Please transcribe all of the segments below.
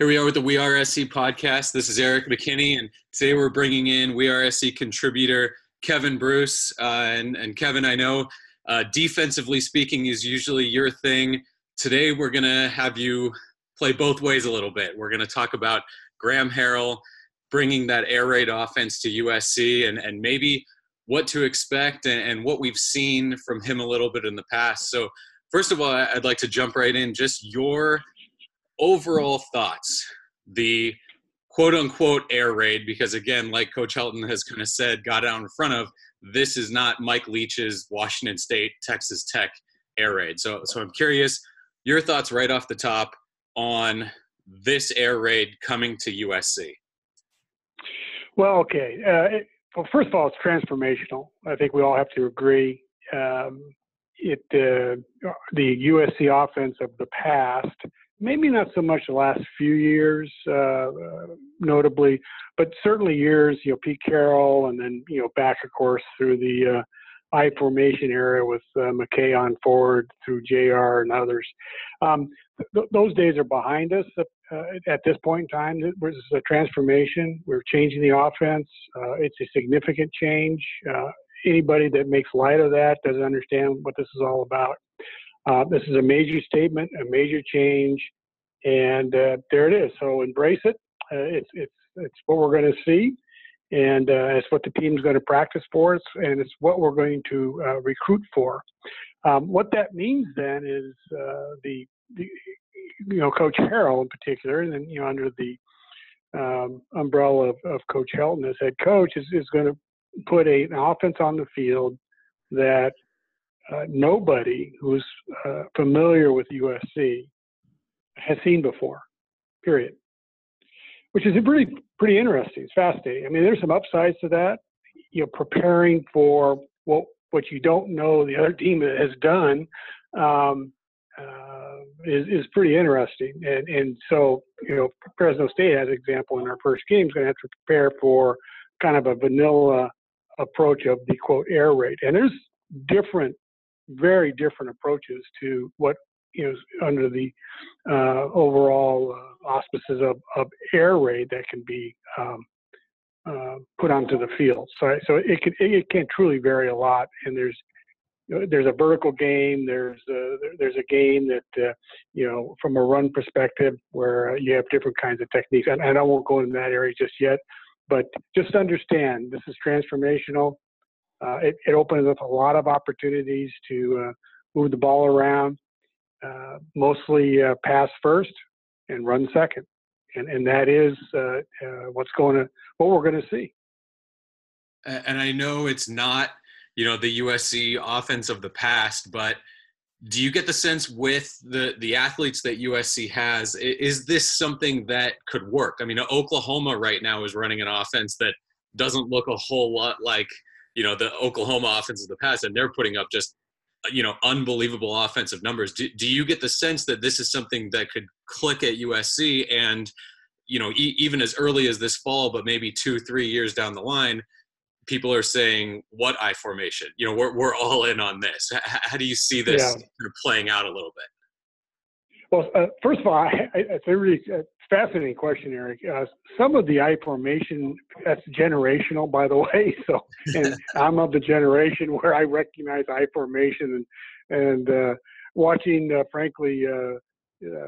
Here we are with the We Are SC podcast. This is Erik McKinney, and today we're bringing in We Are SC contributor Kevin Bruce. Uh, and, and, Kevin, I know uh, defensively speaking is usually your thing. Today we're going to have you play both ways a little bit. We're going to talk about Graham Harrell bringing that air raid offense to USC and, and maybe what to expect and, and what we've seen from him a little bit in the past. So, first of all, I'd like to jump right in. Just your – overall thoughts, the quote unquote air raid, because again, like Coach Helton has kind of said, got out in front of, this is not Mike Leach's Washington State, Texas Tech air raid. So, so I'm curious your thoughts right off the top on this air raid coming to USC. Well, okay. Uh, it, well, first of all, it's transformational. I think we all have to agree. Um, it uh, the USC offense of the past maybe not so much the last few years, uh, notably, but certainly years, you know, Pete Carroll, and then you know back, of course, through the uh, I formation era with uh, McKay on forward through JR and others. Um, th- those days are behind us uh, at this point in time. It was a transformation. We're changing the offense. Uh, it's a significant change. Uh, anybody that makes light of that doesn't understand what this is all about. Uh, this is a major statement, a major change, and uh, there it is. So embrace it. Uh, it's it's it's what we're going to see, and uh, it's what the team's going to practice for us, and it's what we're going to uh, recruit for. Um, what that means then is uh, the, the, you know Coach Harrell in particular, and then you know under the um, umbrella of, of Coach Helton as head coach is, is going to put a, an offense on the field that uh, nobody who's uh, familiar with USC has seen before, period. Which is pretty pretty interesting. It's fascinating. I mean, there's some upsides to that. You know, preparing for what what you don't know the other team has done um, uh, is is pretty interesting. And and so you know, Fresno State, as an example, in our first game, is going to have to prepare for kind of a vanilla approach of the quote air raid. And there's different very different approaches to what you know under the uh, overall uh, auspices of, of, air raid that can be um, uh, put onto the field. So, so it can it can truly vary a lot, and there's there's a vertical game. There's a, there's a game that uh, you know from a run perspective where you have different kinds of techniques, and, and I won't go into that area just yet. But just understand this is transformational uh, it, it, opens up a lot of opportunities to uh, move the ball around, uh, mostly uh, pass first and run second, and and that is uh, uh, what's going to what we're going to see. And I know it's not you know the USC offense of the past, but do you get the sense with the the athletes that USC has is this something that could work? I mean, Oklahoma right now is running an offense that doesn't look a whole lot like you know the Oklahoma offense of the past, and they're putting up just you know unbelievable offensive numbers. Do, do you get the sense that this is something that could click at USC and you know e- even as early as this fall, but maybe two three years down the line? People are saying, "What I formation?" You know, we're we're all in on this. H- how do you see this yeah. kind of playing out a little bit? Well, uh, first of all, I, I, it's a really uh, fascinating question, Erik. Uh, some of the I formation that's generational, by the way. So, and I'm of the generation where I recognize I formation and and uh, watching, uh, frankly, uh,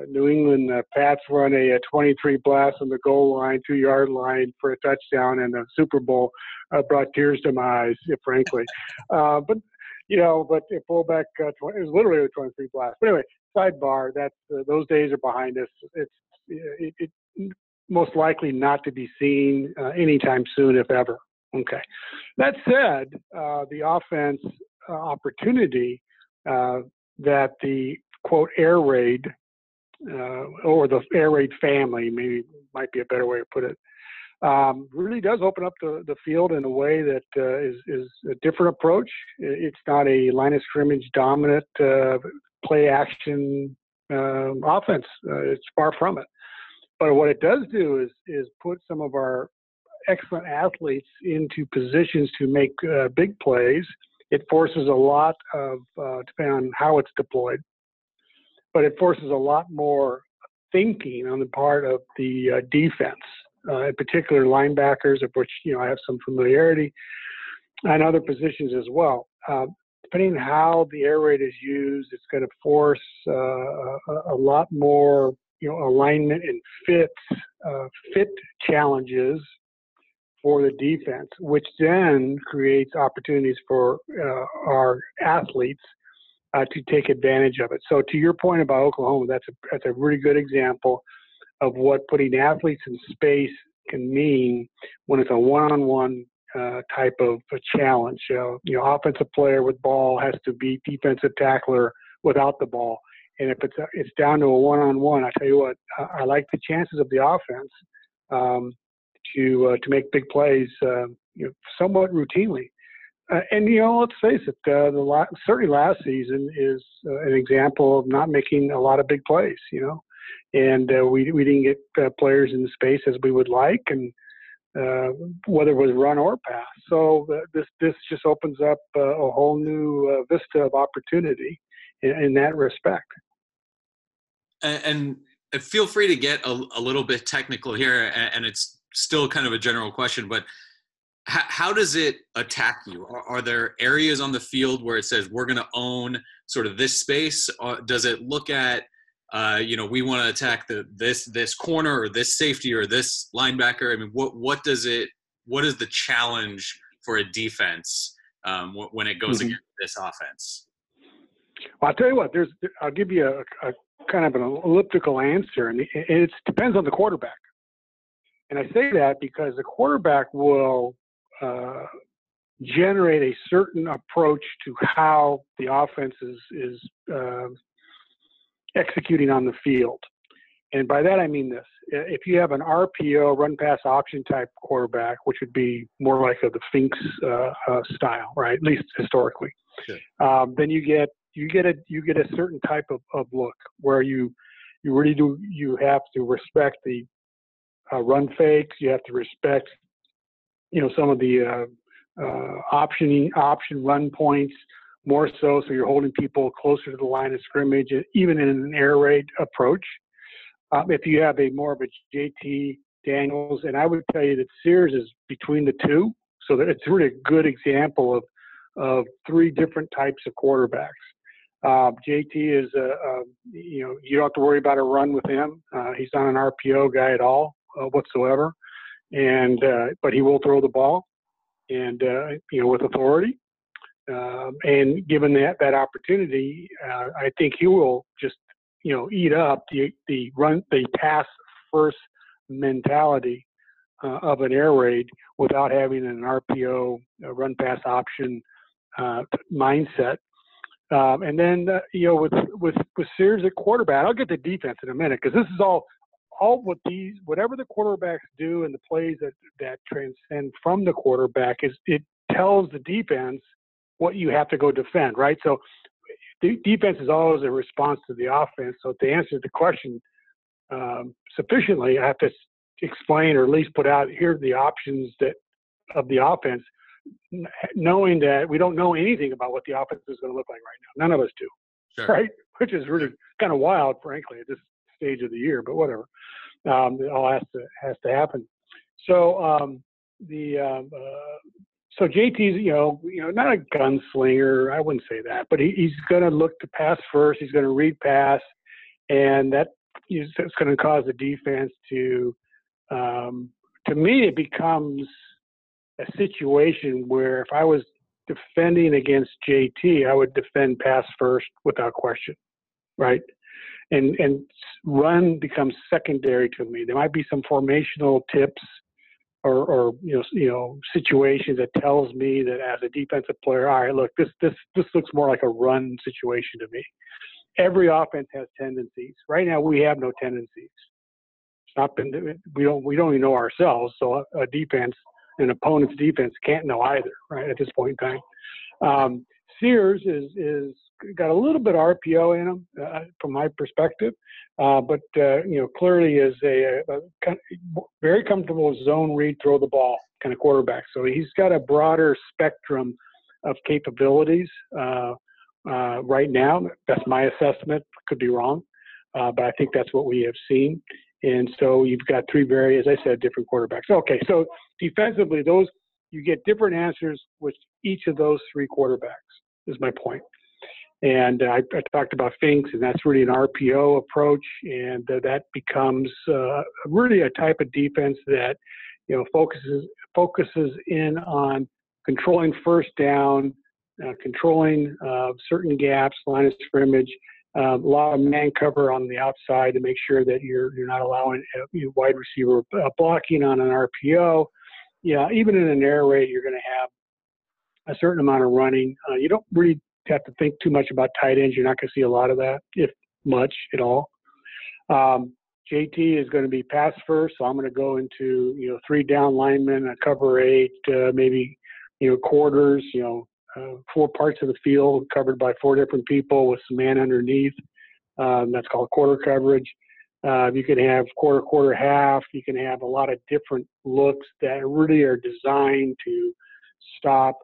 New England Pats run a, a, 23 blast on the goal line, two yard line for a touchdown and a Super Bowl brought tears to my eyes, frankly. but you know, but a fullback, uh, it was literally a 23 blast. But anyway, sidebar, that uh, those days are behind us. It's it, it, most likely not to be seen uh, anytime soon, if ever. Okay. That said, uh, the offense uh, opportunity uh, that the quote air raid uh, or the air raid family, maybe might be a better way to put it, um, really does open up the, the field in a way that uh, is is a different approach. It's not a line of scrimmage dominant play action um, offense. it's far from it. But what it does do is is put some of our excellent athletes into positions to make uh, big plays. It forces a lot of, uh, depending on how it's deployed, but it forces a lot more thinking on the part of the uh, defense, uh, in particular linebackers, of which you know I have some familiarity, and other positions as well. Uh, depending on how the air raid is used, it's going to force uh, a, a, lot more you know alignment and fit uh, fit challenges for the defense, which then creates opportunities for uh, our athletes uh, to take advantage of it. So, to your point about Oklahoma, that's a that's a really good example of what putting athletes in space can mean when it's a one-on-one uh, type of challenge. You know, offensive player with ball has to beat defensive tackler without the ball. And if it's a, it's down to a one-on-one, I tell you what, I, I like the chances of the offense um, to uh, to make big plays, uh, you know, somewhat routinely. Uh, and you know, let's face it, uh, the certainly last season is uh, an example of not making a lot of big plays. You know, and uh, we we didn't get uh, players in the space as we would like, and uh, whether it was run or pass. So uh, this this just opens up uh, a whole new uh, vista of opportunity in, in that respect. And, and, feel free to get a, a little bit technical here, and, and it's still kind of a general question, but how, how does it attack you? Are, are, there areas on the field where it says we're going to own sort of this space? Or does it look at uh, you know we want to attack the this this corner or this safety or this linebacker? I mean, what what does it? What is the challenge for a defense um, when it goes mm-hmm. against this offense? Well, I'll tell you what. There's I'll give you a, a kind of an elliptical answer, and it depends on the quarterback. And I say that because the quarterback will uh, generate a certain approach to how the offense is, is uh, executing on the field. And by that I mean this: if you have an RPO run pass option type quarterback, which would be more like a, the Fink's uh, uh, style, right? At least historically, sure. um, then you get you get a you get a certain type of, of look where you you really do you have to respect the uh, run fakes. You have to respect you know some of the uh, uh, option option run points more so. So you're holding people closer to the line of scrimmage, even in an air raid approach. Um, if you have a more of a JT Daniels, and I would tell you that Sears is between the two, so that it's really a good example of of three different types of quarterbacks. Uh, JT is a, a, you know you don't have to worry about a run with him. Uh, he's not an RPO guy at all uh, whatsoever, and uh, but he will throw the ball, and uh, you know with authority. Um, and given that that opportunity, uh, I think he will just you know eat up the the run the pass first mentality of an air raid without having an RPO run pass option mindset. Um, and then uh, you know with with with Sears at quarterback, I'll get the defense in a minute because this is all all what these whatever the quarterbacks do and the plays that that transcend from the quarterback is it tells the defense what you have to go defend, right? So the defense is always a response to the offense. So to answer the question um, sufficiently, I have to explain or at least put out here the options that of the offense, knowing that we don't know anything about what the offense is going to look like right now. None of us do, sure. right? Which is really kind of wild, frankly, at this stage of the year. But whatever, um, it all has to has to happen. So um, the um, uh, so JT's, you know, you know, not a gunslinger. I wouldn't say that, but he, he's going to look to pass first. He's going to read pass, and that is going to cause the defense to. Um, to me, it becomes a situation where if I was defending against JT, I would defend pass first without question, right? And and run becomes secondary to me. There might be some formational tips or, or you know you know situations that tells me that as a defensive player, all right, look, this this this looks more like a run situation to me. Every offense has tendencies. Right now, we have no tendencies. It's not been we don't we don't even know ourselves. So a, a defense, an opponent's defense can't know either. Right at this point in time. Um, Sears is is got a little bit of RPO in him uh, from my perspective, uh, but uh, you know clearly is a, a, a, very comfortable zone read, throw the ball kind of quarterback. So he's got a broader spectrum of capabilities uh, uh, right now. That's my assessment. Could be wrong. uh, but I think that's what we have seen. And so you've got three very, as I said, different quarterbacks. Okay, so defensively, those you get different answers with each of those three quarterbacks. Is my point. And I, I talked about Finks, and that's really an RPO approach, and uh, that becomes uh, really a type of defense that you know focuses focuses in on controlling first down, uh, controlling uh, certain gaps, line of scrimmage, uh, a lot of man cover on the outside to make sure that you're you're not allowing a wide receiver uh, blocking on an RPO. Yeah, even in an air raid, you're going to have a certain amount of running. Uh, you don't really have to think too much about tight ends. You're not going to see a lot of that, if much at all. Um, JT is going to be pass first, so I'm going to go into you know three down linemen, a cover eight, uh, maybe you know quarters, you know uh, four parts of the field covered by four different people with some man underneath. Um, that's called quarter coverage. Uh, you can have quarter, quarter, half. You can have a lot of different looks that really are designed to stop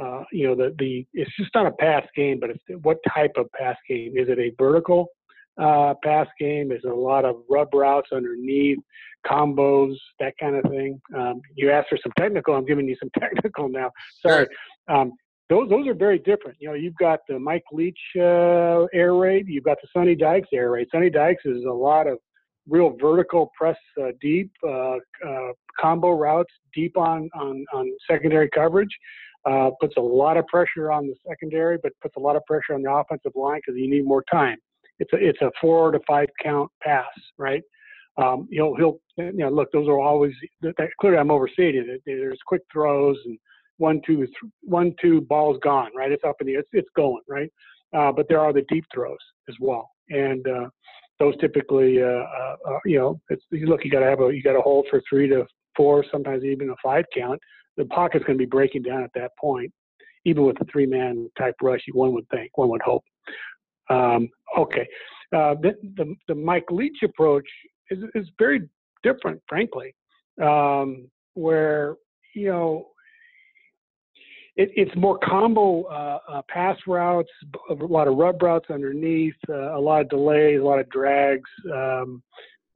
uh, you know, the, the it's just not a pass game, but it's what type of pass game? Is it a vertical uh, pass game? Is it a lot of rub routes underneath, combos, that kind of thing? Um, you asked for some technical. I'm giving you some technical now. Sorry. Um, those those are very different. You know, you've got the Mike Leach uh, air raid. You've got the Sonny Dykes air raid. Sonny Dykes is a lot of real vertical press uh, deep uh, uh, combo routes deep on on on secondary coverage uh, puts a lot of pressure on the secondary, but puts a lot of pressure on the offensive line because you need more time. It's a it's a four to five count pass, right? Um, he'll he'll you know look those are always that, clearly I'm overstating it. There's quick throws and one two th- one two balls gone, right? It's up in the it's it's going right, uh, but there are the deep throws as well, and uh, those typically uh, uh, uh you know it's look you got to have a you got to hold for three to four, sometimes even a five count the pocket's going to be breaking down at that point, even with a three-man type rush. You one would think, one would hope. Um, okay, uh, the, the, the Mike Leach approach is is very different, frankly, um, where you know it, it's more combo uh, uh, pass routes, a lot of rub routes underneath, uh, a lot of delays, a lot of drags. Um,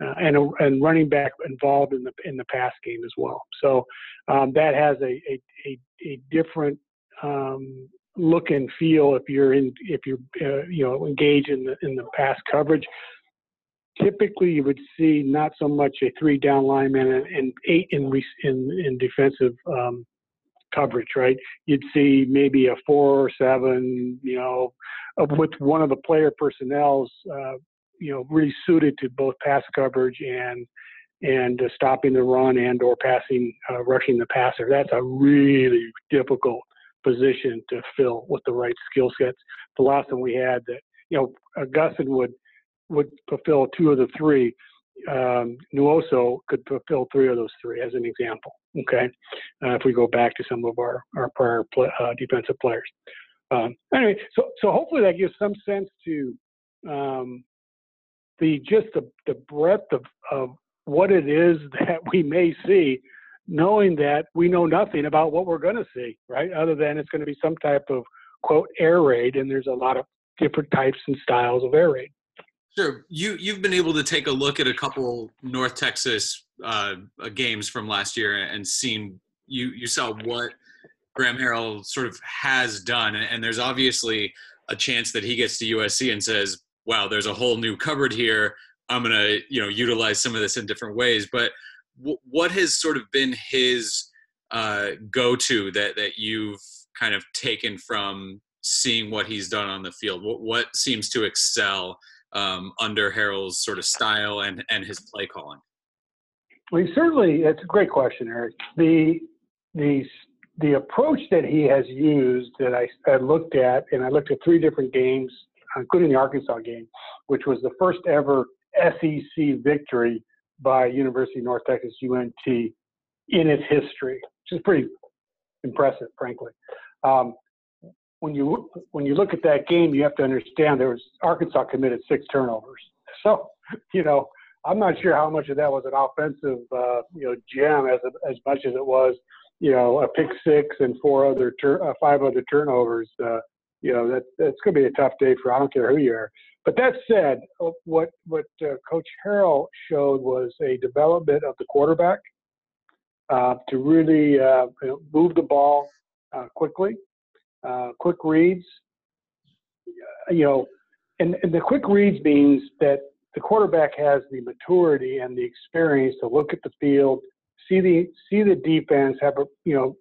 uh, and a, and running back involved in the in the pass game as well. So um, that has a a, a, a different um, look and feel if you're in if you're uh, you know engaged in the in the pass coverage. Typically, you would see not so much a three down lineman and, and eight in in in defensive um, coverage, right? You'd see maybe a four or seven, you know, with one of the player personnel's uh, you know really suited to both pass coverage and and uh, stopping the run and or passing uh, rushing the passer. That's a really difficult position to fill with the right skill sets. The last one we had that you know Augustin would would fulfill two of the three. Um, Nwosu could fulfill three of those three, as an example. Okay, uh, if we go back to some of our our prior uh, defensive players. Um, anyway, so so hopefully that gives some sense to um, the just the, the breadth of, of what it is that we may see, knowing that we know nothing about what we're going to see, right? Other than it's going to be some type of quote air raid, and there's a lot of different types and styles of air raid. Sure, you you've been able to take a look at a couple North Texas uh, games from last year and seen you you saw what Graham Harrell sort of has done, and there's obviously a chance that he gets to USC and says, wow, there's a whole new cupboard here. I'm to, you know, utilize some of this in different ways. But w- what has sort of been his uh, go-to that that you've kind of taken from seeing what he's done on the field? What, what seems to excel um, under Harrell's sort of style and and his play calling? Well, certainly. It's a great question, Erik. The the the approach that he has used that I, I looked at, and I looked at three different games including the Arkansas game, which was the first ever SEC victory by University of North Texas UNT in its history, which is pretty impressive, frankly. Um, when you when you look at that game, you have to understand there was Arkansas committed six turnovers. So, you know, I'm not sure how much of that was an offensive, uh, you know, jam as as much as it was, you know, a pick six and four other tur- uh, five other turnovers. Uh, you know that that's going to be a tough day for I don't care who you are. but that said, uh, what what uh, Coach Harrell showed was a development of the quarterback uh, to really uh, move the ball uh, quickly, uh, quick reads. You know, and, and the quick reads means that the quarterback has the maturity and the experience to look at the field, see the see the defense, have a you know,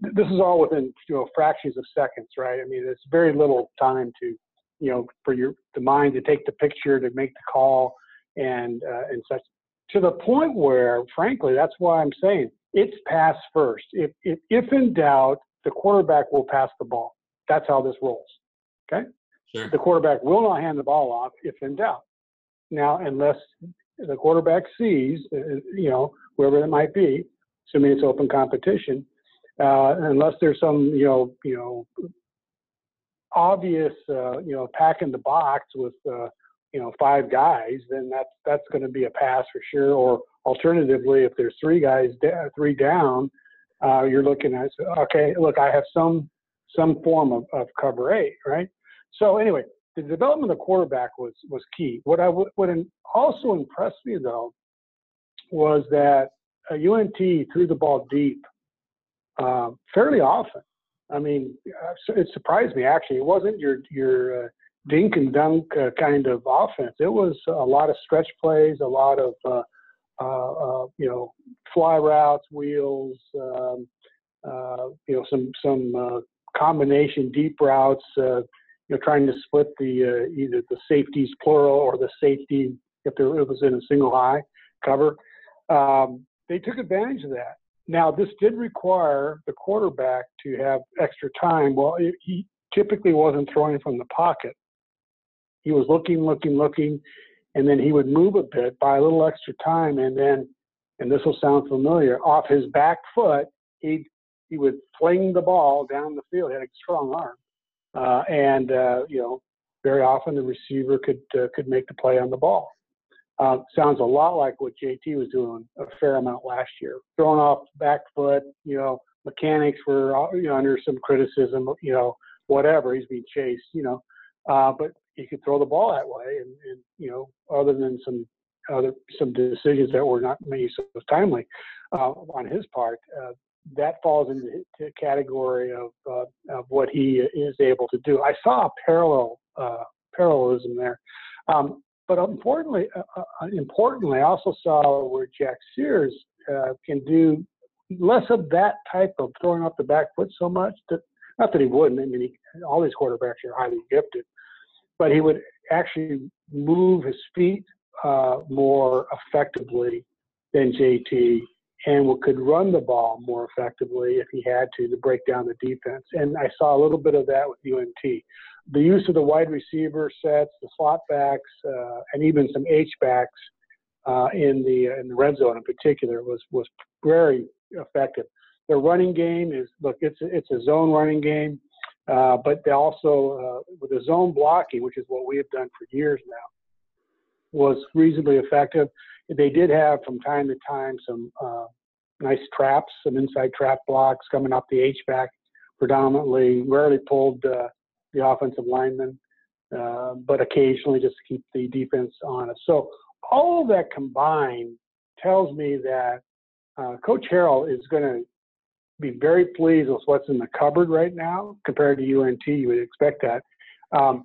this is all within you know fractions of seconds, right? I mean, it's very little time to you know for your the mind to take the picture, to make the call, and uh, and such. To the point where, frankly, that's why I'm saying it's pass first. If if, if in doubt, the quarterback will pass the ball. That's how this rolls. Okay. Sure. The quarterback will not hand the ball off if in doubt. Now, unless the quarterback sees, uh, you know, whoever it might be, assuming it's open competition, uh, unless there's some, you know, you know, obvious, uh, you know, pack in the box with, uh, you know, five guys, then that's that's going to be a pass for sure. Or alternatively, if there's three guys, three down, uh, you're looking at, okay, look, I have some some form of, of cover eight, right? So anyway, the development of the quarterback was was key. What I w- what also impressed me though was that UNT threw the ball deep uh, fairly often. I mean, uh, it surprised me actually. It wasn't your your uh, dink and dunk uh, kind of offense. It was a lot of stretch plays, a lot of uh, uh, you know fly routes, wheels, um, you know some some combination deep routes you know, trying to split the uh, either the safeties plural or the safety if there it was in a single high cover. Um, they took advantage of that. Now, this did require the quarterback to have extra time. Well, it, he typically wasn't throwing from the pocket. He was looking, looking, looking, and then he would move a bit, buy a little extra time, and then, and this will sound familiar, off his back foot, he'd he would fling the ball down the field. He had a strong arm, uh, and uh, you know, very often the receiver could uh, could make the play on the ball. Uh, sounds a lot like what JT was doing a fair amount last year, throwing off back foot. You know, mechanics were uh, you know under some criticism. You know, whatever he's being chased. You know, uh, but he could throw the ball that way, and, and you know, other than some other some decisions that were not maybe so timely uh, on his part, uh, that falls into the category of, uh, of what he is able to do. I saw a parallel uh, parallelism there, um, but importantly, uh, uh importantly, I also saw where Jack Sears can do less of that type of throwing off the back foot so much. That, not that he wouldn't. I mean, he, all these quarterbacks are highly gifted, but he would actually move his feet uh, more effectively than JT and could run the ball more effectively if he had to to break down the defense. And I saw a little bit of that with UNT. The use of the wide receiver sets, the slot backs, uh, and even some H backs uh, in the in the red zone in particular was was very effective. Their running game is look, it's it's a zone running game, uh, but they also uh, with the zone blocking, which is what we have done for years now, was reasonably effective they did have from time to time some uh, nice traps, some inside trap blocks coming off the H back, predominantly. Rarely pulled uh, the offensive lineman, uh, but occasionally just to keep the defense honest. So all of that combined tells me that Coach Harrell is going to be very pleased with what's in the cupboard right now compared to UNT. You would expect that. Um,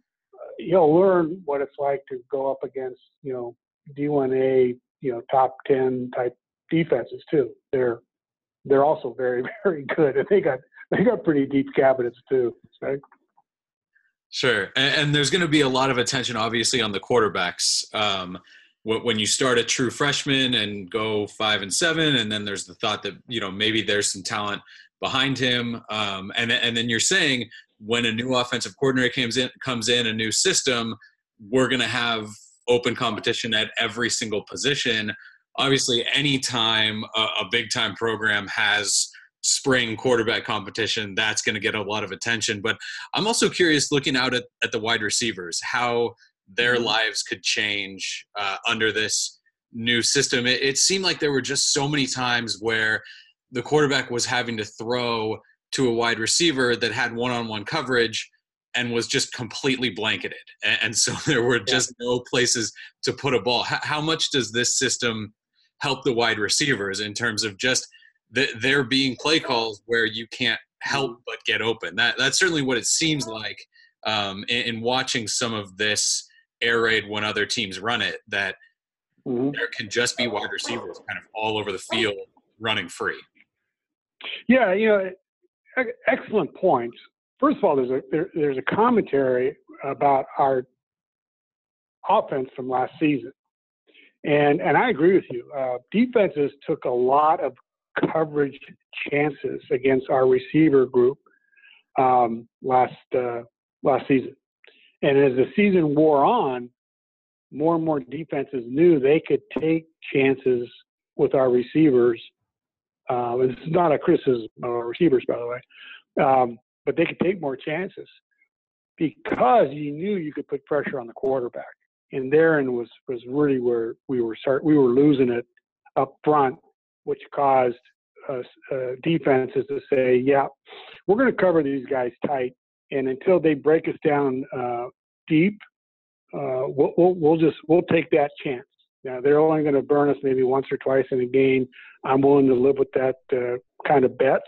he'll learn what it's like to go up against, you know, D1A you know top ten type defenses too. They're they're also very very good, and they got they got pretty deep cabinets too. Right? Sure, and, and there's going to be a lot of attention, obviously, on the quarterbacks. Um, when you start a true freshman and go five and seven, and then there's the thought that you know maybe there's some talent behind him, um, and and then you're saying when a new offensive coordinator comes in, comes in a new system, we're going to have open competition at every single position. Obviously, anytime a, a big time program has spring quarterback competition, that's going to get a lot of attention. But I'm also curious looking out at, at the wide receivers, how their mm-hmm. lives could change uh, under this new system. It, it seemed like there were just so many times where the quarterback was having to throw to a wide receiver that had one on one coverage and was just completely blanketed. And, so there were just yeah. no places to put a ball. How, how, much does this system help the wide receivers in terms of just the, there being play calls where you can't help mm-hmm. but get open? That that's certainly what it seems like um, in, in, watching some of this air raid when other teams run it. That mm-hmm. there can just be wide receivers kind of all over the field running free. Yeah, you know, excellent points. First of all, there's a there, there's a commentary about our offense from last season, and and I agree with you. Uh, defenses took a lot of coverage chances against our receiver group um, last uh, last season, and as the season wore on, more and more defenses knew they could take chances with our receivers. Uh, this is not a criticism of our receivers, by the way, um, but they could take more chances because you knew you could put pressure on the quarterback. And therein was was really where we were start we were losing it up front, which caused us, uh, defenses to say, "Yeah, we're going to cover these guys tight, and until they break us down uh, deep, uh, we'll, we'll, we'll just we'll take that chance. Now they're only going to burn us maybe once or twice in a game. I'm willing to live with that uh, kind of bet.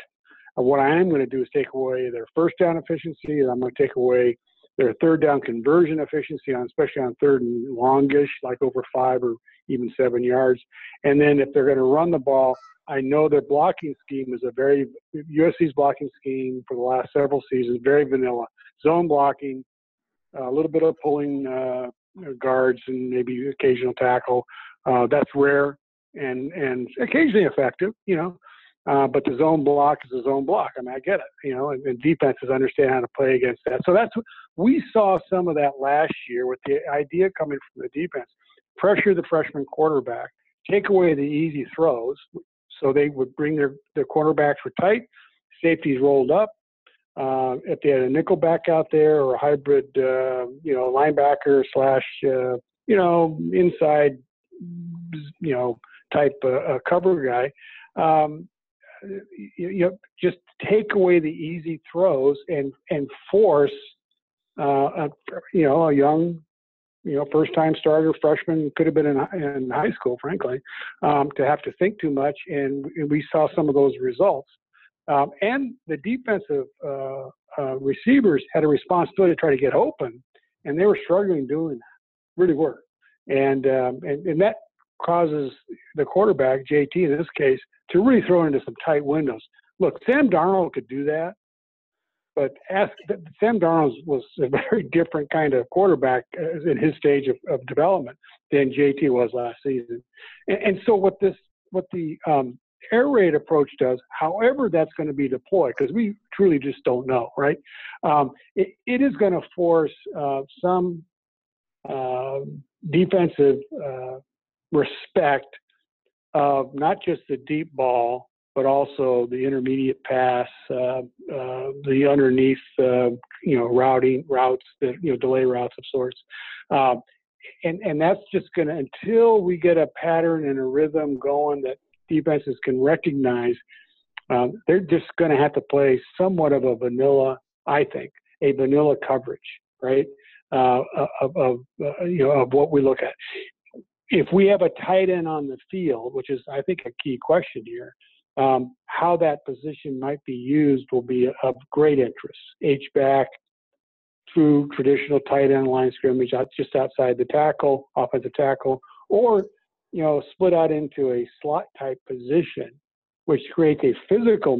Uh, what I am going to do is take away their first down efficiency, and I'm going to take away their third down conversion efficiency, on especially on third and longish, like over five or even seven yards. And then if they're going to run the ball, I know their blocking scheme is a very USC's blocking scheme for the last several seasons, very vanilla zone blocking, a little bit of pulling uh, guards and maybe occasional tackle. Uh, that's rare and and occasionally effective, you know. Uh, but the zone block is a zone block. I mean, I get it, you know, and, and defenses understand how to play against that. So that's we saw some of that last year with the idea coming from the defense: pressure the freshman quarterback, take away the easy throws, so they would bring their their quarterbacks were tight, safeties rolled up, uh, if they had a nickel back out there or a hybrid, uh, you know, linebacker slash, uh, you know, inside, you know, type uh, cover guy, um, you, you know, just take away the easy throws and and force, uh, a, you know, a young, you know, first time starter freshman could have been in, in high school, frankly, um, to have to think too much, and we saw some of those results. Um, and the defensive uh, uh, receivers had a responsibility to try to get open, and they were struggling doing that, really were. And, um, and, and that causes the quarterback, JT in this case, to really throw into some tight windows. Look, Sam Darnold could do that, but ask, Sam Darnold was a very different kind of quarterback uh, in his stage of, of development than JT was last season. And, and so what this, what the um, air raid approach does, however that's going to be deployed, because we truly just don't know, right? Um, it, it is going to force uh, some uh, defensive uh, respect of not just the deep ball, but also the intermediate pass, uh, uh, the underneath, uh, you know, routing routes, the you know delay routes of sorts. Um, and, and that's just going to until we get a pattern and a rhythm going that defenses can recognize um, they're just going to have to play somewhat of a vanilla, I think, a vanilla coverage, right? Uh, of, of uh, you know of what we look at. If we have a tight end on the field, which is I think a key question here, um, how that position might be used will be of great interest. H back, true traditional tight end line scrimmage, just outside the tackle, offensive tackle, or you know, split out into a slot type position, which creates a physical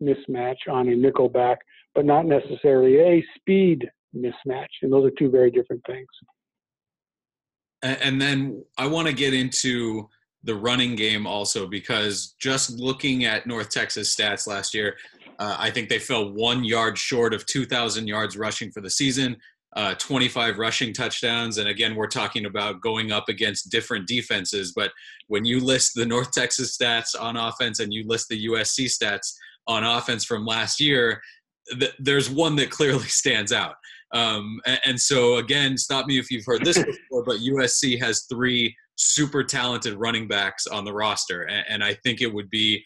mismatch on a nickel back, but not necessarily a speed mismatch. And those are two very different things. And then I want to get into the running game also because just looking at North Texas stats last year, uh, I think they fell one yard short of 2,000 yards rushing for the season uh, 25 rushing touchdowns. And again, we're talking about going up against different defenses. But when you list the North Texas stats on offense and you list the USC stats on offense from last year, th- there's one that clearly stands out. Um, and, and, so, again, stop me if you've heard this before, but USC has three super talented running backs on the roster. And, and I think it would be,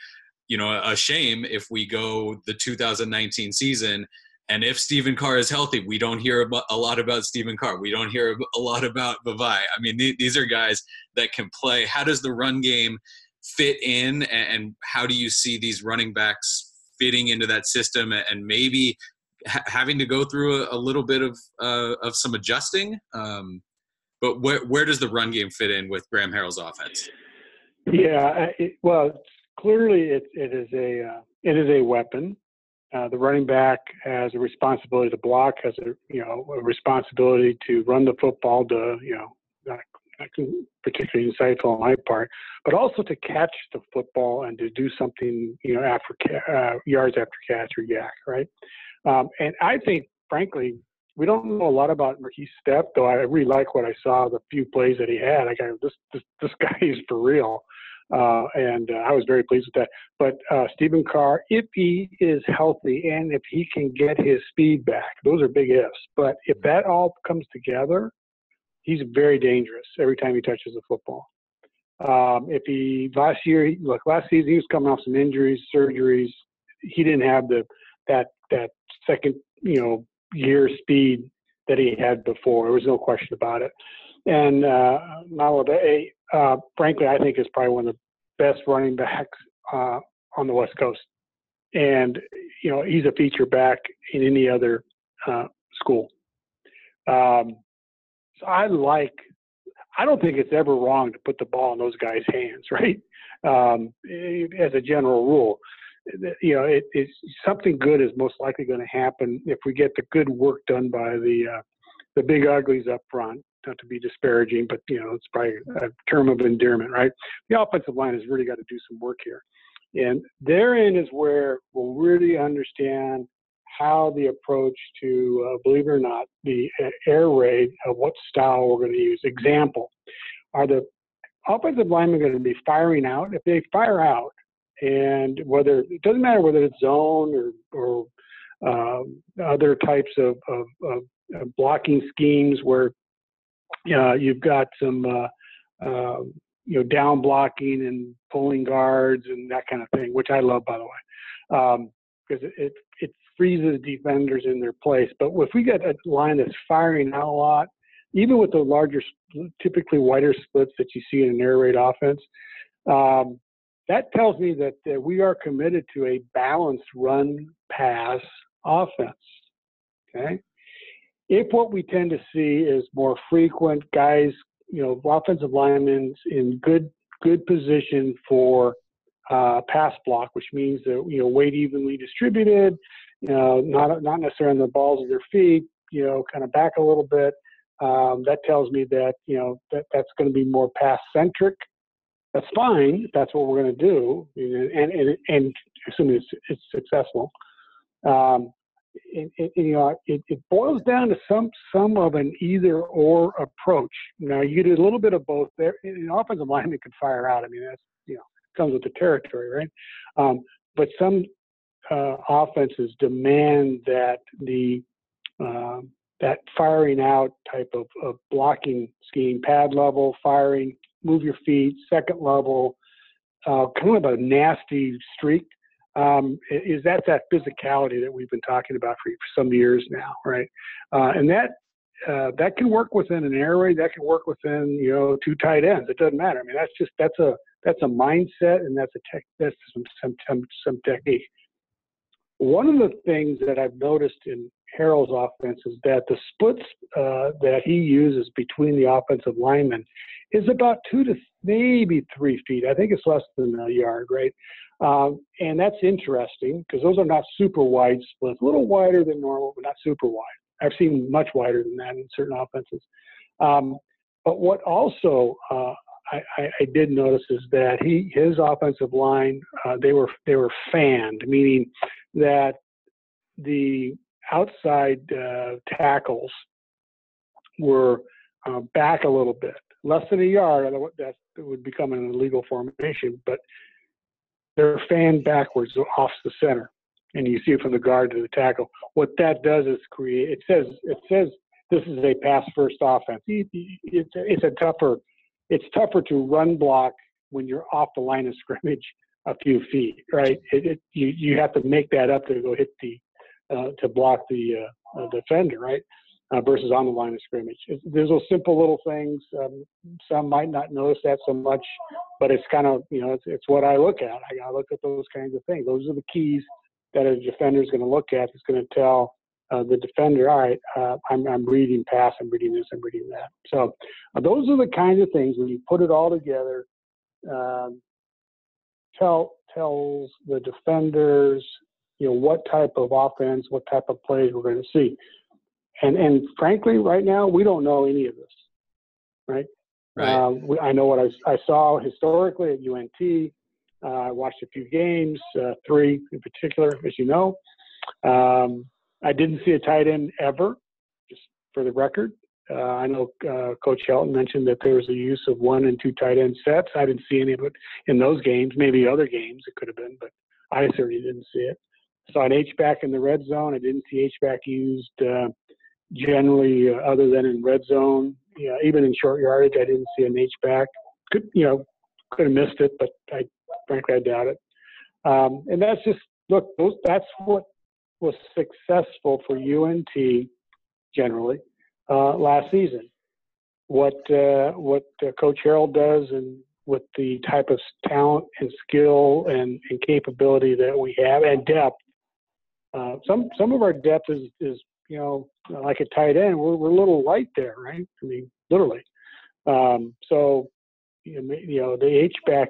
you know, a shame if we go the 2019 season And if Stephen Carr is healthy, we don't hear a lot about Stephen Carr. We don't hear a lot about Vavae. I mean, these are guys that can play. How does the run game fit in, and how do you see these running backs fitting into that system, and maybe having to go through a, a little bit of uh, of some adjusting? Um, but where where does the run game fit in with Graham Harrell's offense? Yeah, it, well, clearly it, it is a uh, it is a weapon. Uh, the running back has a responsibility to block, has a you know a responsibility to run the football. To you know, not, not particularly insightful on my part, but also to catch the football and to do something you know after uh, yards after catch or YAC, right? Um, and I think, frankly, we don't know a lot about Markese Stepp, though I really like what I saw the few plays that he had. I got this this this guy is for real. Uh, and uh, I was very pleased with that. But uh, Stephen Carr, if he is healthy and if he can get his speed back, those are big ifs. But if that all comes together, he's very dangerous every time he touches the football. Um, if he last year, look, last season he was coming off some injuries, surgeries. He didn't have the that that second, you know, year speed that he had before. There was no question about it. And uh, Malepeai, uh, frankly, I think is probably one of the best running backs uh, on the West Coast. And you know, he's a feature back in any other uh, school. Um, so I like. I don't think it's ever wrong to put the ball in those guys' hands, right? Um, as a general rule, you know, it, it's something good is most likely going to happen if we get the good work done by the uh, the big uglies up front not to be disparaging, but you know, it's probably a term of endearment, right? The offensive line has really got to do some work here. And therein is where we'll really understand how the approach to, uh, believe it or not, the air raid of what style we're going to use. Example, are the offensive linemen going to be firing out? If they fire out, and whether it doesn't matter whether it's zone or, or uh, other types of, of, of, blocking schemes where uh, you've got some uh, uh, you know down blocking and pulling guards and that kind of thing, which I love by the way, because um, it, it freezes defenders in their place. But if we get a line that's firing out a lot, even with the larger, typically wider splits that you see in an air raid offense, um, that tells me that, that we are committed to a balanced run pass offense. Okay. If what we tend to see is more frequent guys, you know, offensive linemen in good good position for uh, pass block, which means that you know weight evenly distributed, you know, not not necessarily on the balls of their feet, you know, kind of back a little bit. Um, that tells me that you know that that's going to be more pass centric. That's fine. That's what we're going to do, and and and assuming it's it's successful. Um, it, you know, it, it boils down to some some of an either or approach. Now you do a little bit of both. There, an offensive lineman could fire out. I mean, that's you know comes with the territory, right? Um, but some uh, offenses demand that the uh, that firing out type of, of blocking scheme, pad level firing, move your feet, second level, uh, kind of a nasty streak um, is that that physicality that we've been talking about for, for some years now, right? Uh, and that uh, that can work within an air raid, that can work within you know two tight ends. It doesn't matter. I mean, that's just that's a that's a mindset and that's a tech that's some some some, some technique. One of the things that I've noticed in Harrell's offense is that the splits uh, that he uses between the offensive linemen is about two to maybe three feet. I think it's less than a yard, right? Um, and that's interesting because those are not super wide splits, a little wider than normal, but not super wide. I've seen much wider than that in certain offenses. Um, but what also uh, I, I, did notice is that he his offensive line uh, they were they were fanned, meaning that the outside uh, tackles were uh, back a little bit, less than a yard. That would become an illegal formation, but they're fanned backwards off the center, and you see it from the guard to the tackle. What that does is create. It says it says this is a pass first offense. It's it's a tougher it's tougher to run block when you're off the line of scrimmage a few feet, right? It, it, you you have to make that up to go hit the uh, to block the uh, defender, right? Uh, versus on the line of scrimmage. It's, there's those simple little things. Um, some might not notice that so much, but it's kind of you know it's, it's what I look at. I gotta look at those kinds of things. Those are the keys that a defender is going to look at. It's going to tell uh, the defender, all right, uh, I'm, I'm reading pass, I'm reading this, I'm reading that. So uh, those are the kinds of things when you put it all together, um, tell tells the defenders, you know, what type of offense, what type of plays we're going to see. And and frankly, right now we don't know any of this, right? Right. Um, we, I know what I, I saw historically at UNT. Uh, I watched a few games, uh, three in particular, as you know. Um, I didn't see a tight end ever, just for the record. Uh, I know uh, Coach Helton mentioned that there was a use of one and two tight end sets. I didn't see any of it in those games. Maybe other games it could have been, but I certainly didn't see it. Saw an H back in the red zone. I didn't see H back used uh, generally, uh, other than in red zone. Yeah, even in short yardage, I didn't see an H back. Could you know could have missed it, but I frankly I doubt it. Um, and that's just look. Those, that's what was successful for UNT generally uh, last season. What uh, what uh, Coach Harrell does and with the type of talent and skill and, and capability that we have and depth. Uh, some some of our depth is is you know like a tight end. We're we're a little light there, right? I mean, literally. Um, so you know the H back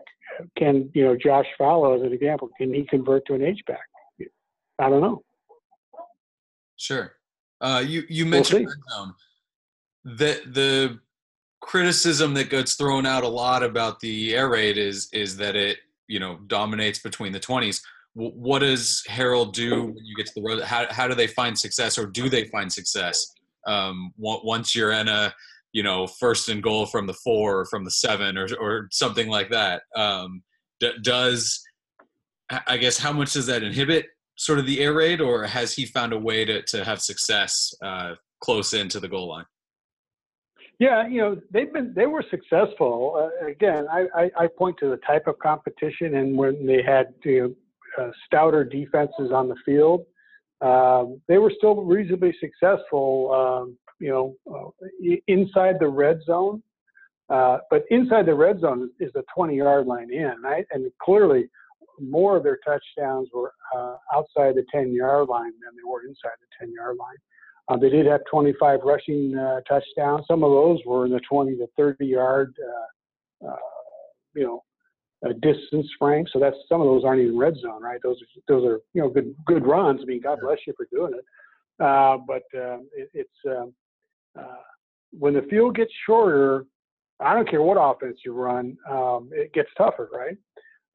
can you know Josh Falo as an example can he convert to an H back? I don't know. Sure. Uh, you you mentioned we'll red zone. The the criticism that gets thrown out a lot about the air raid is is that it you know dominates between the twenties. What does Harrell do when you get to the road? How how do they find success, or do they find success um, once you're in a you know first and goal from the four or from the seven or or something like that? Um, d- does I guess how much does that inhibit sort of the air raid, or has he found a way to to have success uh, close into the goal line? Yeah, you know they've been they were successful. Uh, again, I, I, I, point to the type of competition and when they had you know, uh, stouter defenses on the field, um, they were still reasonably successful. Um, you know, uh, inside the red zone, uh, but inside the red zone is the 20 yard line in, right? And clearly, more of their touchdowns were uh, outside the 10 yard line than they were inside the 10 yard line. Uh, they did have 25 rushing uh, touchdowns. Some of those were in the 20 to 30 yard, uh, you know, distance frame. So that's some of those aren't even red zone, right? Those are those are you know good good runs. I mean, God bless you for doing it. Uh, but um, it, it's um, when the field gets shorter. I don't care what offense you run, um, it gets tougher, right?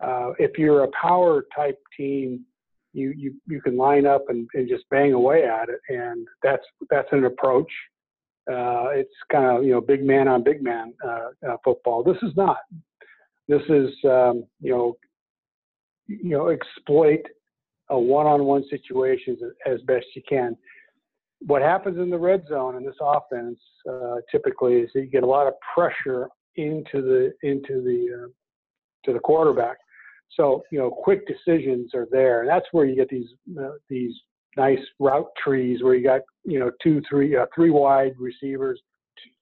uh, if you're a power type team, you you you can line up and, and just bang away at it, and that's that's an approach. Uh, it's kind of you know big man on big man uh, uh, football. This is not. This is um, you know you know exploit a one-on-one situations as best you can. What happens in the red zone in this offense uh, typically is that you get a lot of pressure into the into the uh, to the quarterback, so you know, quick decisions are there, and that's where you get these uh, these nice route trees where you got you know two, three, uh, three wide receivers,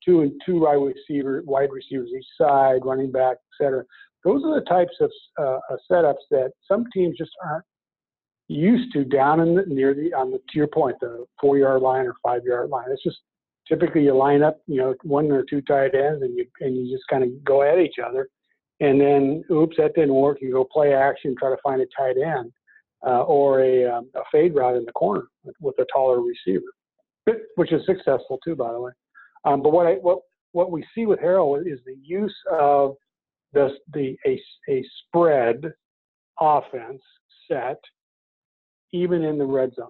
two and two wide receiver wide receivers each side, running back, etc. Those are the types of uh, setups that some teams just aren't used to down in the, near the on the to your point the four yard line or five yard line. It's just typically you line up you know one or two tight ends and you and you just kind of go at each other and then oops that didn't work you go play action try to find a tight end uh, or a, um, a, fade route in the corner with, with, a taller receiver which is successful too by the way um, but what I, what what we see with Harrell is the use of the the a, a spread offense set even in the red zone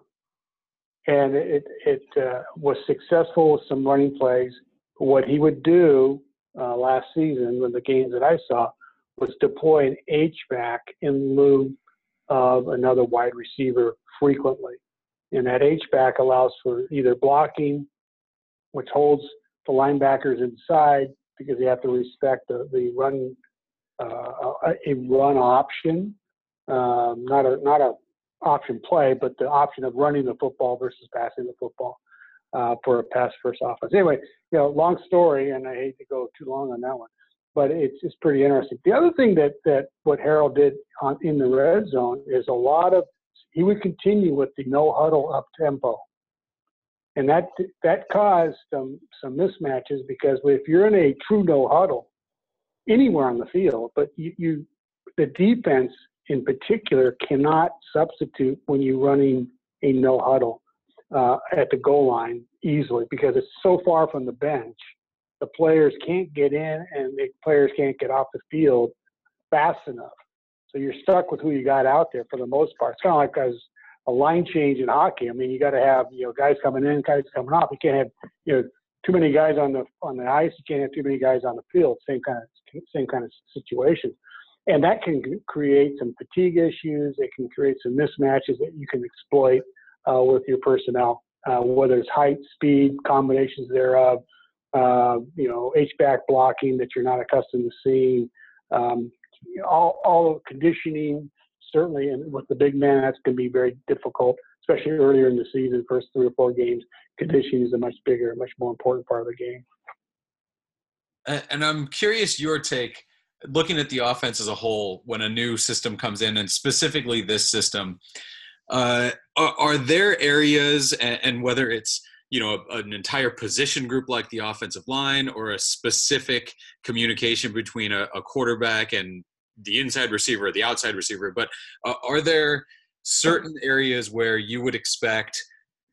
and it it uh, was successful with some running plays what he would do uh, last season with the games that I saw was deploy an H back in lieu of another wide receiver frequently. And that H back allows for either blocking, which holds the linebackers inside because they have to respect the, the run uh, a run option, um, not a not a, option play, but the option of running the football versus passing the football uh, for a pass first offense. Anyway, you know, long story, and I hate to go too long on that one, but it's it's pretty interesting. The other thing that that what Harrell did on in the red zone is a lot of he would continue with the no huddle up tempo. And that that caused some some mismatches because if you're in a true no huddle anywhere on the field, but you, you the defense in particular cannot substitute when you're running a no huddle uh, at the goal line easily because it's so far from the bench. The players can't get in and the players can't get off the field fast enough. So you're stuck with who you got out there for the most part. It's kind of like as a line change in hockey. I mean, you got to have you know guys coming in, guys coming off. You can't have you know too many guys on the on the ice. You can't have too many guys on the field. Same kind of same kind of situation and that can create some fatigue issues. It can create some mismatches that you can exploit uh, with your personnel, uh, whether it's height, speed, combinations thereof, uh, you know, H-back blocking that you're not accustomed to seeing, um, all, all conditioning, certainly, and with the big man, that's going to be very difficult, especially earlier in the season, first three or four games. Conditioning is a much bigger, much more important part of the game. And I'm curious your take looking at the offense as a whole when a new system comes in and specifically this system uh, are, are, there areas and, whether it's you know an entire position group like the offensive line or a specific communication between a, a quarterback and the inside receiver the outside receiver but uh, are there certain areas where you would expect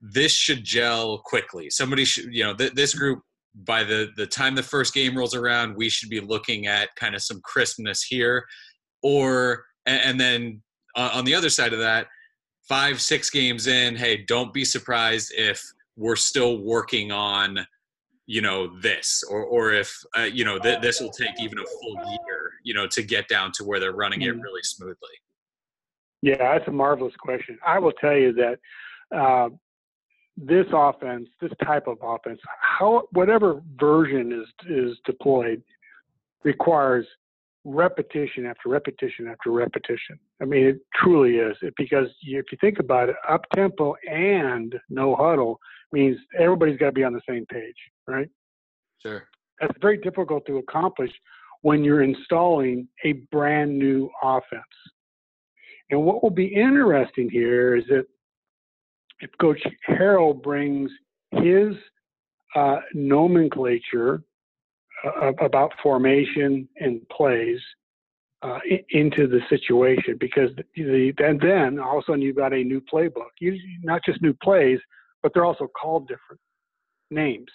this should gel quickly? Somebody should you know th- this group by the the time the first game rolls around, we should be looking at kind of some crispness here, or and, then on the other side of that, five six games in, hey, don't be surprised if we're still working on you know this or or if uh, you know th- this will take even a full year you know to get down to where they're running it mm-hmm. really smoothly yeah that's a marvelous question i will tell you that uh, this offense, this type of offense, how whatever version is is deployed, requires repetition after repetition after repetition. I mean, it truly is it, because you, if you think about it, up tempo and no huddle means everybody's got to be on the same page, right? Sure. That's very difficult to accomplish when you're installing a brand new offense. And what will be interesting here is that if Coach Harrell brings his uh, nomenclature uh, about formation and plays uh, into the situation, because the, and then all of a sudden you've got a new playbook. You, not just new plays, but they're also called different names.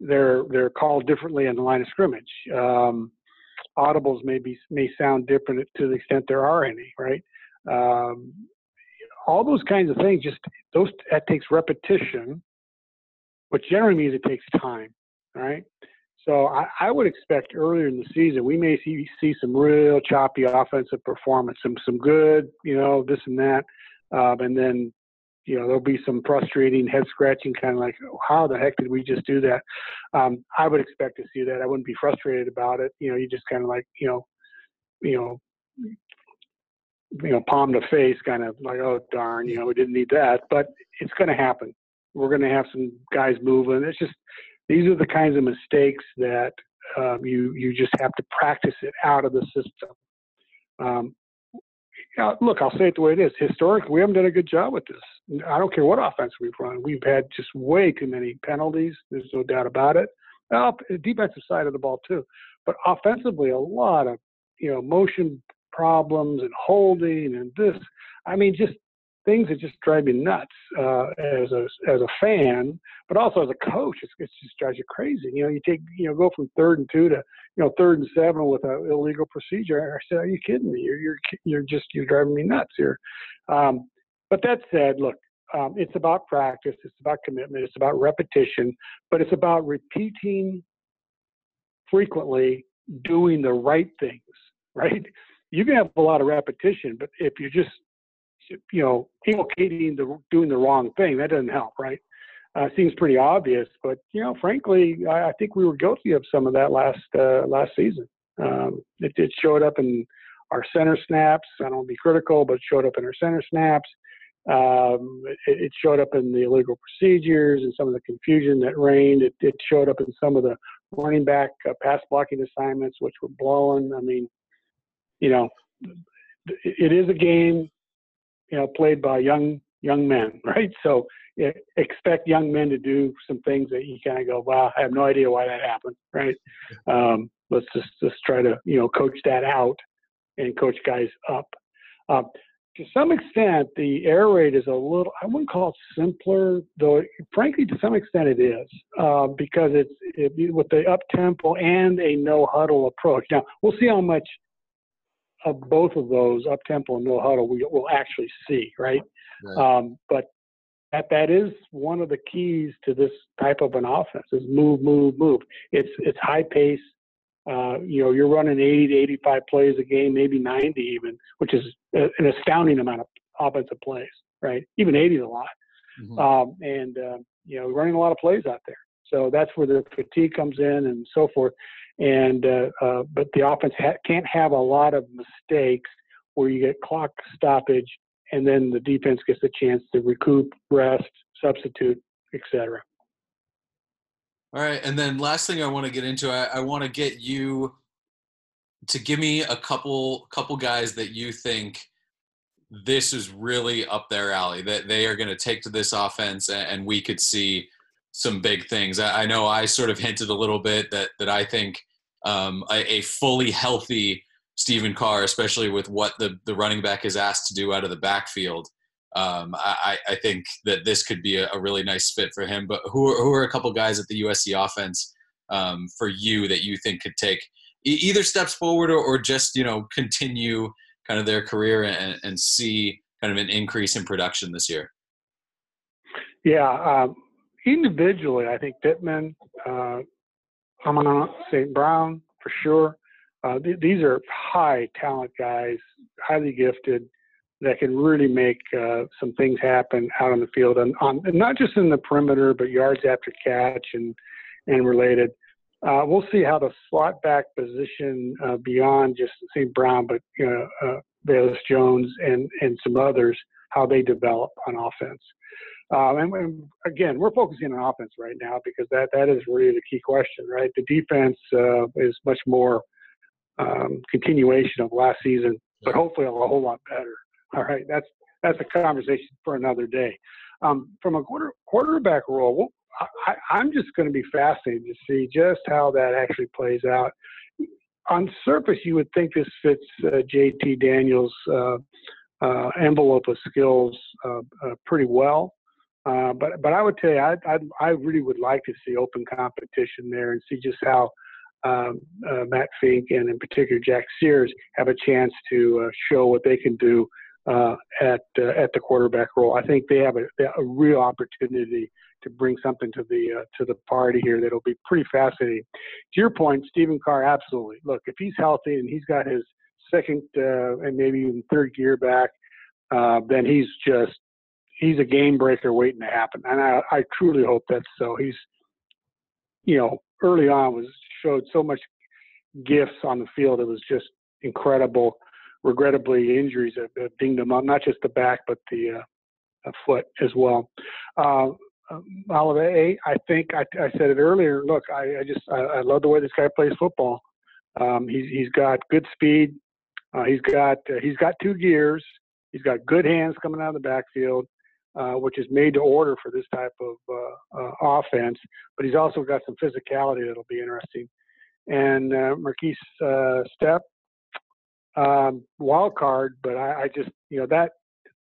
They're they're called differently in the line of scrimmage. Um, audibles may be may sound different to the extent there are any, right? Um, all those kinds of things just those that takes repetition which generally means it takes time right so I, I, would expect earlier in the season we may see see some real choppy offensive performance some some good you know this and that um, and then you know there'll be some frustrating head scratching kind of like how the heck did we just do that um, i would expect to see that i wouldn't be frustrated about it you know you just kind of like you know you know you know, palm to face, kind of like, oh darn, you know, we didn't need that. But it's going to happen. We're going to have some guys moving. It's just these are the kinds of mistakes that um, you you just have to practice it out of the system. Um, look, I'll say it the way it is. Historically, we haven't done a good job with this. I don't care what offense we've run. We've had just way too many penalties. There's no doubt about it. Well, defensive side of the ball too, but offensively, a lot of you know motion problems and holding and this. I mean, just things that just drive me nuts uh, as a as a fan, but also as a coach. It's, it just drives you crazy. You know, you take you know go from third and two to you know third and seven with an illegal procedure. I said, are you kidding me? You're you're you're just you're driving me nuts here. Um, but that said, look, um, it's about practice. It's about commitment. It's about repetition. But it's about repeating frequently, doing the right things. Right you can have a lot of repetition, but if you're just, you know, inculcating the doing the wrong thing, that doesn't help, right? Uh, seems pretty obvious, but you know, frankly, I, I think we were guilty of some of that last uh, last season. Um, it, it showed up in our center snaps. I don't want to be critical, but it showed up in our center snaps. Um, it, it, showed up in the illegal procedures and some of the confusion that reigned. It, it showed up in some of the running back uh, pass blocking assignments, which were blown. I mean, you know, it is a game, you know, played by young young men, right? So expect young men to do some things that you kind of go, wow, I have no idea why that happened, right? Um, let's just just try to you know coach that out and coach guys up. Uh, to some extent, the air raid is a little, I wouldn't call it simpler, though, frankly, to some extent it is, uh, because it's it, with the up tempo and a no huddle approach. Now, we'll see how much of both of those up tempo and no huddle we will actually see, right? right. Um, but that, that is one of the keys to this type of an offense is move, move, move. It's, it's high pace, uh, you know, you're running 80 to 85 plays a game, maybe 90 even, which is an astounding amount of offensive plays, right? Even 80 is a lot. Mm-hmm. Um, and, uh, you know, running a lot of plays out there. So that's where the fatigue comes in and so forth. And, uh, uh, but the offense ha- can't have a lot of mistakes where you get clock stoppage and then the defense gets a chance to recoup, rest, substitute, etc. All right, and then last thing I want to get into, I, I want to get you to give me a couple couple guys that you think this is really up their alley that they are going to take to this offense and we could see some big things i know i sort of hinted a little bit that that i think um, a, a, fully healthy stephen carr especially with what the, the running back is asked to do out of the backfield um, I, I, think that this could be a, a, really nice fit for him. But who are, who are a couple guys at the USC offense um, for you that you think could take either steps forward or, or, just you know continue kind of their career and, and, see kind of an increase in production this year? Yeah, um, individually, I think Pittman, uh, St. Brown for sure. Uh, th- these are high talent guys, highly gifted that can really make uh, some things happen out on the field, and on and not just in the perimeter, but yards after catch and and related. Uh, we'll see how the slot back position uh, beyond just St. Brown, but you know, uh, Velus Jones and and some others, how they develop on offense. Um, and, and, again, we're focusing on offense right now because that that is really the key question, right? The defense uh, is much more um, continuation of last season, but hopefully a whole lot better. All right, that's that's a conversation for another day. Um, from a quarter, quarterback role, well, I, am just going to be fascinated to see just how that actually plays out. On surface, you would think this fits uh, JT Daniels' uh, uh, envelope of skills uh, uh, pretty well. Uh, but but I would tell you, I, I, I really would like to see open competition there and see just how um, Matt Fink and in particular Jack Sears have a chance to show what they can do uh, at uh, at the quarterback role. I think they have a, a real opportunity to bring something to the uh, to the party here that'll be pretty fascinating. To your point, Stephen Carr, absolutely. Look, if he's healthy and he's got his second uh, and maybe even third gear back, uh, then he's just he's a game breaker waiting to happen. And I, I truly hope that's so. He's you know early on was showed so much gifts on the field. It was just incredible regrettably injuries have, have dinged him up, not just the back, but the uh, foot as well. Uh, Olive, I think I, I, said it earlier. Look, I, I just I, I, love the way this guy plays football. Um, he's he's got good speed. Uh, he's got uh, he's got two gears. He's got good hands coming out of the backfield, uh, which is made to order for this type of uh, uh, offense. But he's also got some physicality that'll be interesting. And uh, Markese Stepp, um, wild card, but I, I, just you know that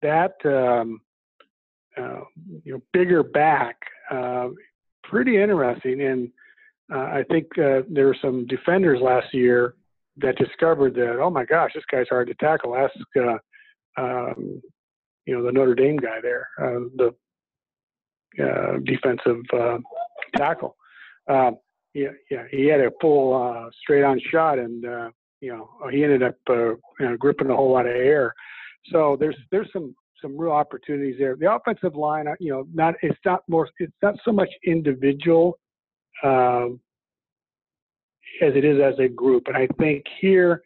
that um, uh, you know bigger back, uh, pretty interesting. And uh, I think uh, there were some defenders last year that discovered that oh my gosh, this guy's hard to tackle. Ask uh, um, you know the Notre Dame guy there, uh, the defensive tackle. Um, yeah, yeah, he had a full straight on shot and you know, he ended up uh, you know, gripping a whole lot of air. So there's there's some some real opportunities there. The offensive line, uh, you know, not it's not more it's not so much individual um, as it is as a group. And I think here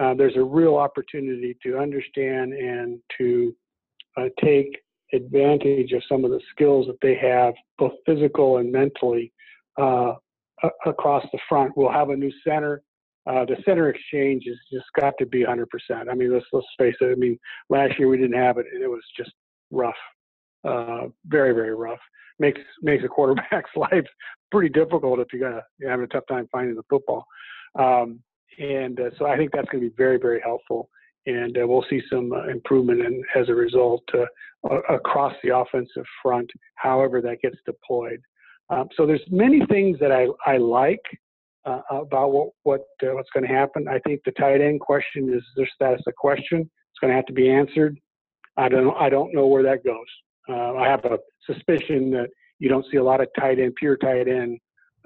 uh, there's a real opportunity to understand and to uh, take advantage of some of the skills that they have, both physical and mentally, uh, across the front. We'll have a new center. Uh, the center exchange has just got to be 100%. I mean, let's let's face it. I mean, last year we didn't have it, and it was just rough, uh, very very rough. Makes makes a quarterback's life pretty difficult if you got you're having a tough time finding the football. Um, and uh, so I think that's going to be very very helpful, and uh, we'll see some uh, improvement in, as a result uh, across the offensive front. However, that gets deployed. Um, so there's many things that I, I like uh, about what, what uh, what's going to happen. I think the tight end question is their status a question. It's going to have to be answered. I don't I don't know where that goes. Uh, I have a suspicion that you don't see a lot of tight end, pure tight end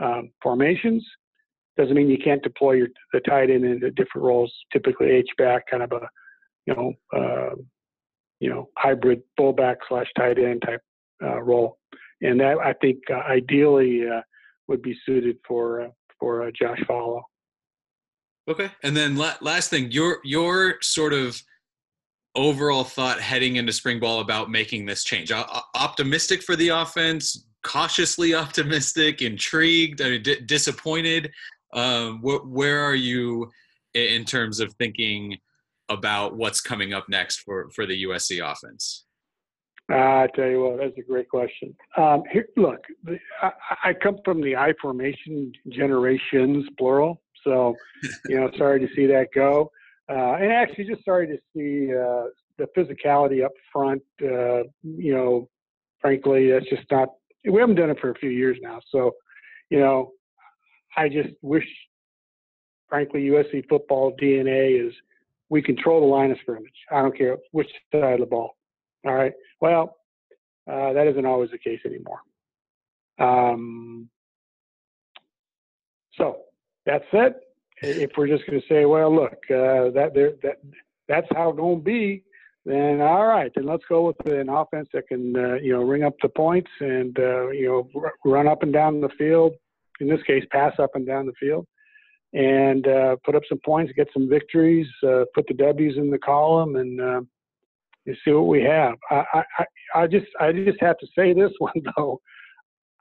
um, formations. Doesn't mean you can't deploy your the tight end into different roles. Typically H back, kind of a you know uh, you know hybrid fullback slash tight end type uh, role and that I think uh, ideally uh, would be suited for uh, for uh, Josh Falo. Okay, and then la- last thing, your your sort of overall thought heading into spring ball about making this change. O- optimistic for the offense, cautiously optimistic, intrigued, I mean, d- disappointed. Um, wh- where are you in terms of thinking about what's coming up next for for the USC offense? I tell you what, that's a great question. Um, here, look, I, I, come from the I formation generations, plural. So, you know, sorry to see that go. Uh, and actually, just sorry to see uh, the physicality up front. Uh, you know, frankly, that's just not. We haven't done it for a few years now. So, you know, I just wish, frankly, USC football DNA is we control the line of scrimmage. I don't care which side of the ball. All right. Well, uh, that isn't always the case anymore. Um, so that's it. If we're just going to say, well, look, uh, that that that's how it's going to be, then all right, then let's go with an offense that can uh, you know ring up the points and uh, you know r- run up and down the field. In this case, pass up and down the field, and uh, put up some points, get some victories, uh, put the W's in the column, and uh, see what we have. I, I, I just I just have to say this one though.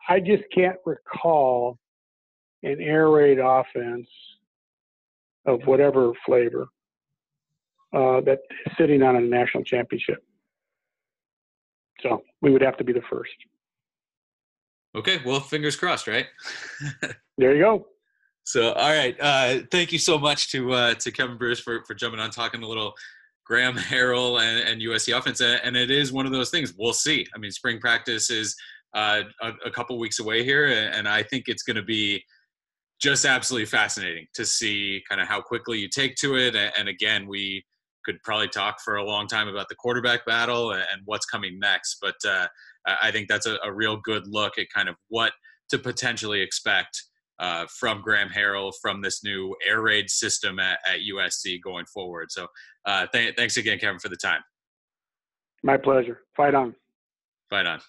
I just can't recall an air raid offense of whatever flavor uh, that is sitting on a national championship. So we would have to be the first. Okay, well, fingers crossed, right? there you go. So, all right, uh, thank you so much to uh, to Kevin Bruce for for jumping on, talking a little Graham Harrell and, and USC offense, and it is one of those things. We'll see. I mean, spring practice is uh, a, a, couple weeks away here, and I think it's going to be just absolutely fascinating to see kind of how quickly you take to it. And again, we could probably talk for a long time about the quarterback battle and what's coming next, but uh, I think that's a, a real good look at kind of what to potentially expect uh, from Graham Harrell from this new air raid system at, at USC going forward. So uh, th- thanks again, Kevin, for the time. My pleasure. Fight on. Fight on.